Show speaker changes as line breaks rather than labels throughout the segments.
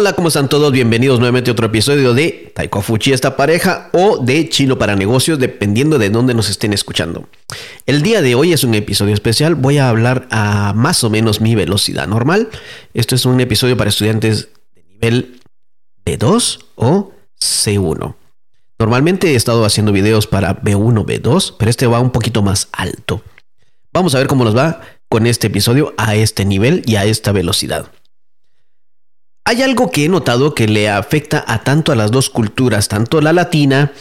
Hola, ¿cómo están todos? Bienvenidos nuevamente a otro episodio de Taiko Fuchi, esta pareja, o de Chino para negocios, dependiendo de dónde nos estén escuchando. El día de hoy es un episodio especial. Voy a hablar a más o menos mi velocidad normal. Esto es un episodio para estudiantes de nivel B2 o C1. Normalmente he estado haciendo videos para B1, B2, pero este va un poquito más alto. Vamos a ver cómo nos va con este episodio a este nivel y a esta velocidad. Hay algo que he notado que le afecta a tanto a las dos culturas, tanto la latina,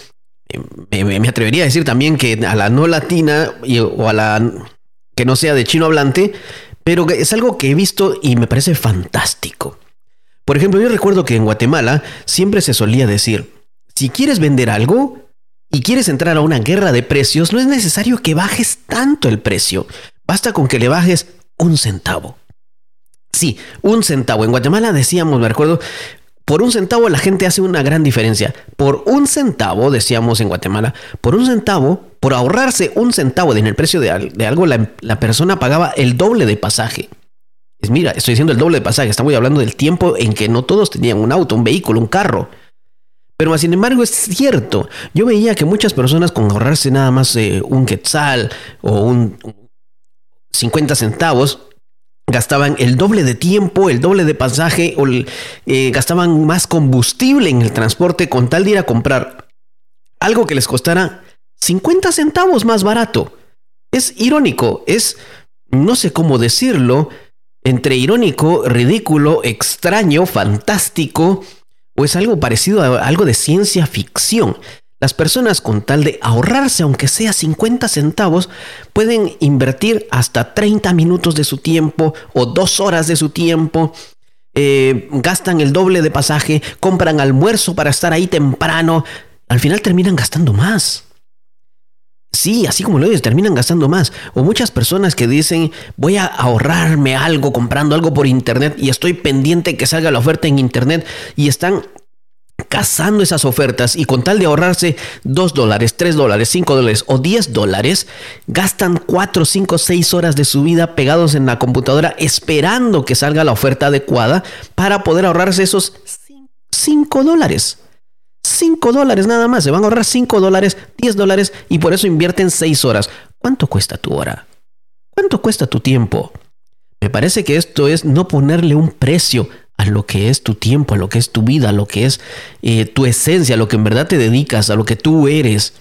me, atrevería a decir también que a la no latina o a la que no sea de chino hablante, pero es algo que he visto y me parece fantástico. Por ejemplo, yo recuerdo que en Guatemala siempre se solía decir, si quieres vender algo y quieres entrar a una guerra de precios, no es necesario que bajes tanto el precio, basta con que le bajes un centavo. Sí, un centavo. En Guatemala decíamos, me recuerdo, por un centavo la gente hace una gran diferencia. Por un centavo, decíamos en Guatemala, por un centavo, por ahorrarse un centavo en el precio de, algo, la, persona pagaba el doble de pasaje. Es, mira, estoy diciendo el doble de pasaje, estamos hablando del tiempo en que no todos tenían un auto, un vehículo, un carro. Pero sin embargo es cierto, yo veía que muchas personas con ahorrarse nada más eh, un quetzal o un 50 centavos, gastaban el doble de tiempo, el doble de pasaje, o eh, gastaban más combustible en el transporte con tal de ir a comprar algo que les costara 50 centavos más barato. Es irónico, es, no sé cómo decirlo, entre irónico, ridículo, extraño, fantástico, o es algo parecido a algo de ciencia ficción. Las personas con tal de ahorrarse, aunque sea 50 centavos, pueden invertir hasta 30 minutos de su tiempo o dos horas de su tiempo. Eh, gastan el doble de pasaje, compran almuerzo para estar ahí temprano. Al final terminan gastando más. Sí, así como lo dices, terminan gastando más. O muchas personas que dicen, voy a ahorrarme algo comprando algo por internet y estoy pendiente que salga la oferta en internet y están cazando esas ofertas y con tal de ahorrarse 2 dólares, 3 dólares, 5 dólares o 10 dólares, gastan 4, 5, 6 horas de su vida pegados en la computadora esperando que salga la oferta adecuada para poder ahorrarse esos 5 dólares. 5 dólares nada más, se van a ahorrar 5 dólares, 10 dólares y por eso invierten 6 horas. ¿Cuánto cuesta tu hora? ¿Cuánto cuesta tu tiempo? Me parece que esto es no ponerle un precio a lo que es tu tiempo, a lo que es tu vida, a lo que es eh, tu esencia, a lo que en verdad te dedicas, a lo que tú eres.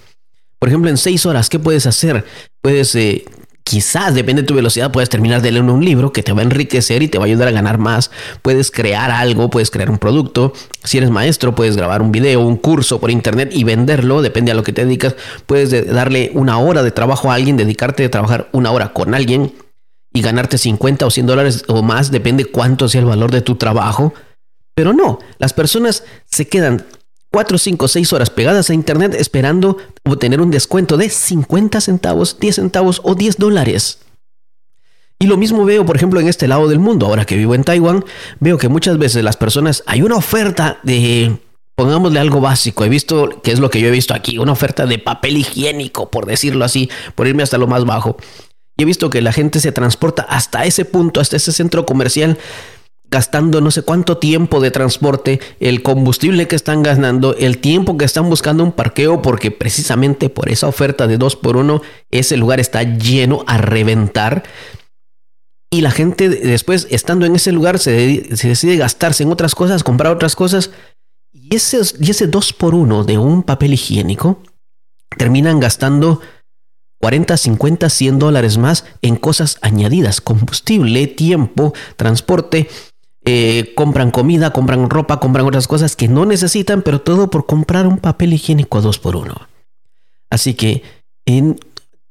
Por ejemplo, en seis horas, ¿qué puedes hacer? Puedes, eh, quizás, depende de tu velocidad, puedes terminar de leer un libro que te va a enriquecer y te va a ayudar a ganar más. Puedes crear algo, puedes crear un producto. Si eres maestro, puedes grabar un video, un curso por internet y venderlo, depende a lo que te dedicas. Puedes darle una hora de trabajo a alguien, dedicarte a trabajar una hora con alguien y ganarte 50 o 100 dólares o más, depende cuánto sea el valor de tu trabajo. Pero no, las personas se quedan 4, 5, 6 horas pegadas a Internet esperando obtener un descuento de 50 centavos, 10 centavos o 10 dólares. Y lo mismo veo, por ejemplo, en este lado del mundo. Ahora que vivo en Taiwán, veo que muchas veces las personas, hay una oferta de, pongámosle algo básico, he visto, que es lo que yo he visto aquí, una oferta de papel higiénico, por decirlo así, por irme hasta lo más bajo. He visto que la gente se transporta hasta ese punto, hasta ese centro comercial, gastando no sé cuánto tiempo de transporte, el combustible que están ganando, el tiempo que están buscando un parqueo, porque precisamente por esa oferta de 2 por 1 ese lugar está lleno a reventar. Y la gente después, estando en ese lugar, se, decide gastarse en otras cosas, comprar otras cosas. Y ese 2 por 1 de un papel higiénico terminan gastando 40, 50, 100 dólares más en cosas añadidas, combustible, tiempo, transporte, eh, compran comida, compran ropa, compran otras cosas que no necesitan, pero todo por comprar un papel higiénico a dos por uno. Así que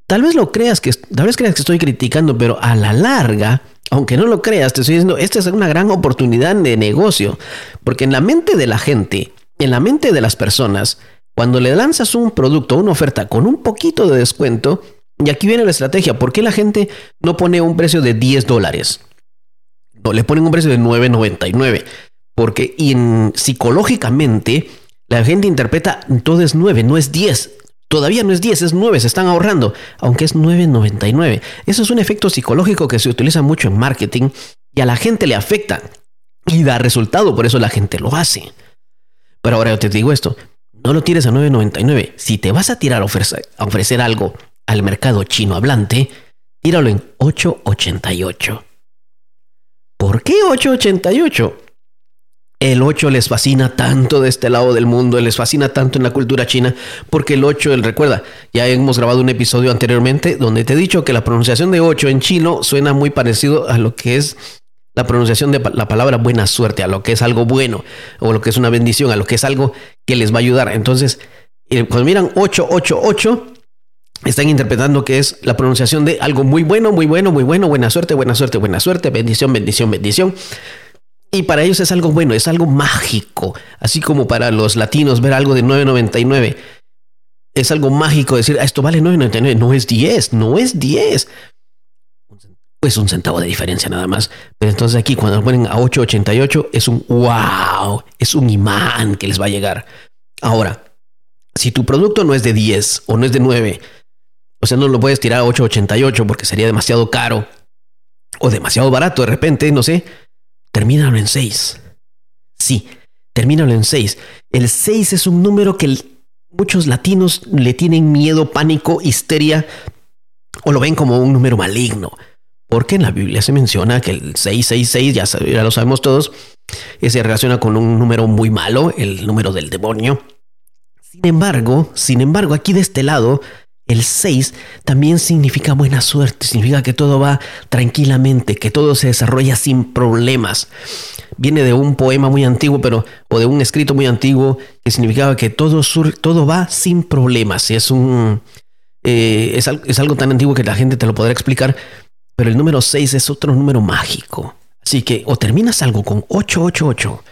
tal vez lo creas que tal vez creas que estoy criticando, pero a la larga, aunque no lo creas, te estoy diciendo, esta es una gran oportunidad de negocio, porque en la mente de la gente, en la mente de las personas, cuando le lanzas un producto, una oferta con un poquito de descuento, y aquí viene la estrategia, ¿por qué la gente no pone un precio de 10 dólares? No, le ponen un precio de 9.99. Porque psicológicamente la gente interpreta todo es 9, no es 10. Todavía no es 10, es 9, se están ahorrando, aunque es 9.99. Eso es un efecto psicológico que se utiliza mucho en marketing y a la gente le afecta. y da resultado, por eso la gente lo hace. Pero ahora yo te digo esto, no lo tires a 9.99. Si te vas a tirar a ofrecer, a ofrecer algo al mercado chino hablante, tíralo en 8.88. ¿Por qué 8.88? El 8 les fascina tanto de este lado del mundo, les fascina tanto en la cultura china, porque el 8, él recuerda, ya hemos grabado un episodio anteriormente donde te he dicho que la pronunciación de 8 en chino suena muy parecido a lo que es la pronunciación de la palabra buena suerte, a lo que es algo bueno, o lo que es una bendición, a lo que es algo que les va a ayudar. Entonces, eh, cuando miran 888, están interpretando que es la pronunciación de algo muy bueno, muy bueno, muy bueno, buena suerte, buena suerte, buena suerte, bendición, bendición, bendición. Y para ellos es algo bueno, es algo mágico. Así como para los latinos ver algo de 9.99. Es algo mágico decir, ah, esto vale 9.99. No es 10, no es 10. Pues un centavo de diferencia nada más. Pero entonces aquí cuando lo ponen a 8.88 es un wow, es un imán que les va a llegar. Ahora, si tu producto no es de 10 o no es de 9, o sea, no lo puedes tirar a 8.88 porque sería demasiado caro o demasiado barato de repente, no sé termínalo en 6. Sí, termínalo en 6. El 6 es un número que muchos latinos le tienen miedo, pánico, histeria o lo ven como un número maligno. Porque en la Biblia se menciona que el 666, ya, lo sabemos todos, se relaciona con un número muy malo, el número del demonio. Sin embargo, sin embargo, aquí de este lado el 6 también significa buena suerte, significa que todo va tranquilamente, que todo se desarrolla sin problemas. Viene de un poema muy antiguo, pero o de un escrito muy antiguo que significaba que todo, todo va sin problemas. Es un eh, es, es algo tan antiguo que la gente te lo podrá explicar, pero el número 6 es otro número mágico. Así que o terminas algo con 888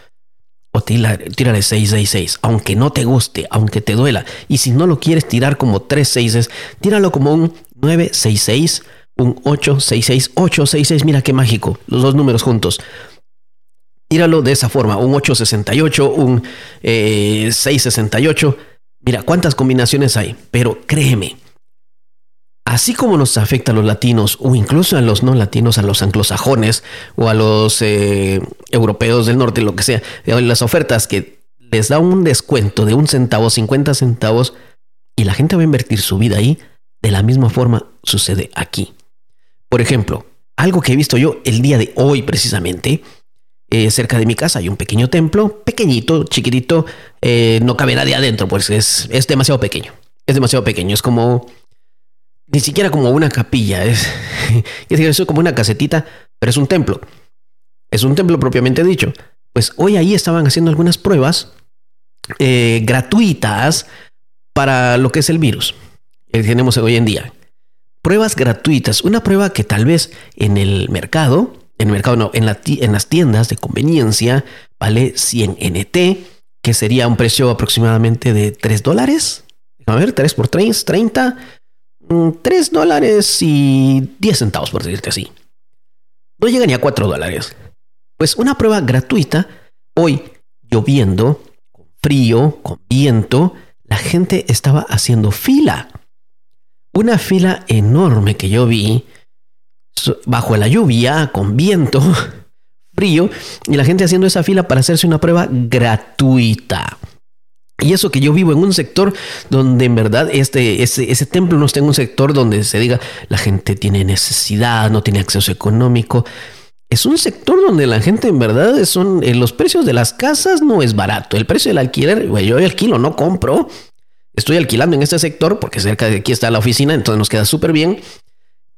o tírale 666, aunque no te guste, aunque te duela. Y si no lo quieres tirar como 3 seises, tíralo como un 966, un 866, 866, mira qué mágico, los dos números juntos. Tíralo de esa forma, un 868, un 668. Eh, mira cuántas combinaciones hay, pero créeme, así como nos afecta a los latinos o incluso a los no latinos, a los anglosajones o a los eh, europeos del norte, lo que sea, eh, las ofertas que les da un descuento de un centavo, 50 centavos, y la gente va a invertir su vida ahí, de la misma forma sucede aquí. Por ejemplo, algo que he visto yo el día de hoy precisamente, eh, cerca de mi casa hay un pequeño templo, pequeñito, chiquitito, no cabe nadie adentro, pues es, es demasiado pequeño. Es demasiado pequeño, es como ni siquiera como una capilla, es, es como una casetita, pero es un templo. Es un templo propiamente dicho. Pues hoy ahí estaban haciendo algunas pruebas eh, gratuitas para lo que es el virus que tenemos hoy en día. Pruebas gratuitas, una prueba que tal vez en el mercado, en el mercado no, en, en las tiendas de conveniencia vale 100 NT, que sería un precio aproximadamente de 3 dólares. A ver, 3 por 3, 30. 3 dólares y 10 centavos, por decirte así. No llega ni a 4 dólares. Pues una prueba gratuita, hoy lloviendo, con frío, con viento, la gente estaba haciendo fila. Una fila enorme que yo vi bajo la lluvia, con viento, frío, y la gente haciendo esa fila para hacerse una prueba gratuita. Y eso que yo vivo en un sector donde en verdad este, ese, ese templo no está en un sector donde se diga la gente tiene necesidad, no tiene acceso económico. Es un sector donde la gente en verdad son eh, los precios de las casas no es barato. El precio del alquiler, yo alquilo, no compro. Estoy alquilando en este sector porque cerca de aquí está la oficina, entonces nos queda súper bien.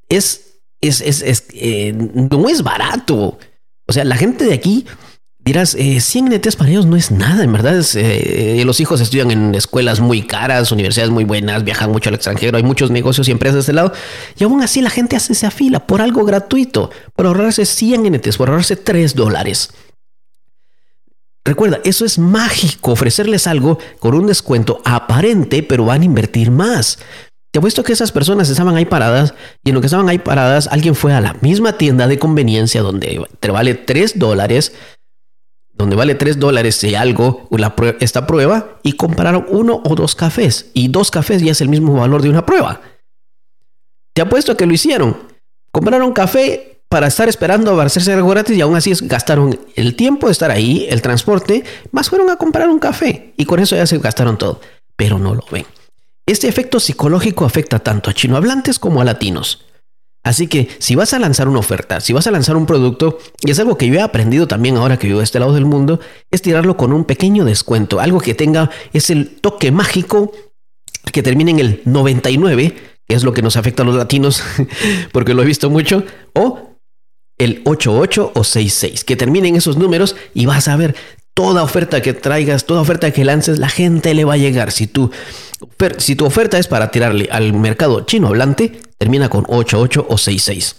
Es, es, es, es eh, no es barato. O sea, la gente de aquí Dirás, 100 eh, NTs para ellos no es nada, en verdad. Eh, los hijos estudian en escuelas muy caras, universidades muy buenas, viajan mucho al extranjero, hay muchos negocios y empresas de este lado. Y aún así la gente hace esa fila por algo gratuito, por ahorrarse 100 NTs, por ahorrarse 3 dólares. Recuerda, eso es mágico, ofrecerles algo con un descuento aparente, pero van a invertir más. Te apuesto que esas personas estaban ahí paradas y en lo que estaban ahí paradas, alguien fue a la misma tienda de conveniencia donde te vale 3 dólares donde vale 3 dólares y algo esta prueba y compraron uno o dos cafés. Y dos cafés ya es el mismo valor de una prueba. Te apuesto que lo hicieron. Compraron café para estar esperando a hacerse algo gratis y aún así gastaron el tiempo de estar ahí, el transporte, más fueron a comprar un café y con eso ya se gastaron todo, pero no lo ven. Este efecto psicológico afecta tanto a chinohablantes como a latinos. Así que si vas a lanzar una oferta, si vas a lanzar un producto, y es algo que yo he aprendido también ahora que vivo de este lado del mundo, es tirarlo con un pequeño descuento, algo que tenga es el toque mágico que termine en el 99, que es lo que nos afecta a los latinos, porque lo he visto mucho, o el 88 o 66, que terminen esos números y vas a ver toda oferta que traigas, toda oferta que lances, la gente le va a llegar. Si tu, si tu oferta es para tirarle al mercado chino hablante, termina con 88 o 66.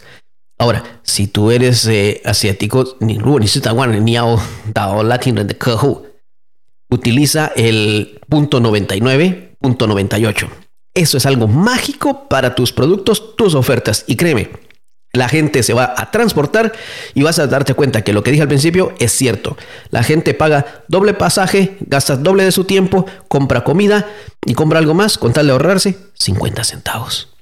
Ahora, si tú eres eh, asiático, ni ni ni dao latino de utiliza el punto 99, punto 98. Eso es algo mágico para tus productos, tus ofertas. Y créeme, la gente se va a transportar y vas a darte cuenta que lo que dije al principio es cierto. La gente paga doble pasaje, gasta doble de su tiempo, compra comida y compra algo más con tal de ahorrarse 50 centavos.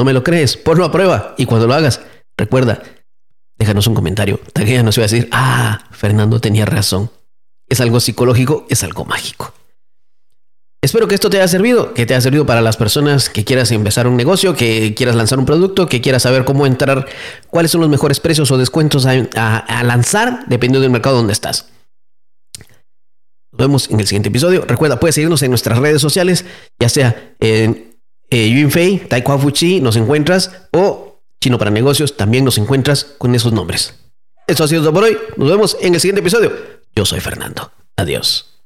¿No me lo crees? Ponlo a prueba y cuando lo hagas, recuerda, déjanos un comentario. Taguea nos va a decir, ah, Fernando tenía razón. Es algo psicológico, es algo mágico. Espero que esto te haya servido, que te haya servido para las personas que quieras empezar un negocio, que quieras lanzar un producto, que quieras saber cómo entrar, cuáles son los mejores precios o descuentos a, lanzar dependiendo del mercado donde estás. Nos vemos en el siguiente episodio. Recuerda, puedes seguirnos en nuestras redes sociales, ya sea en eh, Yunfei, Taekwondo Fuchi, nos encuentras, o Chino para Negocios, también nos encuentras con esos nombres. Eso ha sido todo por hoy. Nos vemos en el siguiente episodio. Yo soy Fernando. Adiós.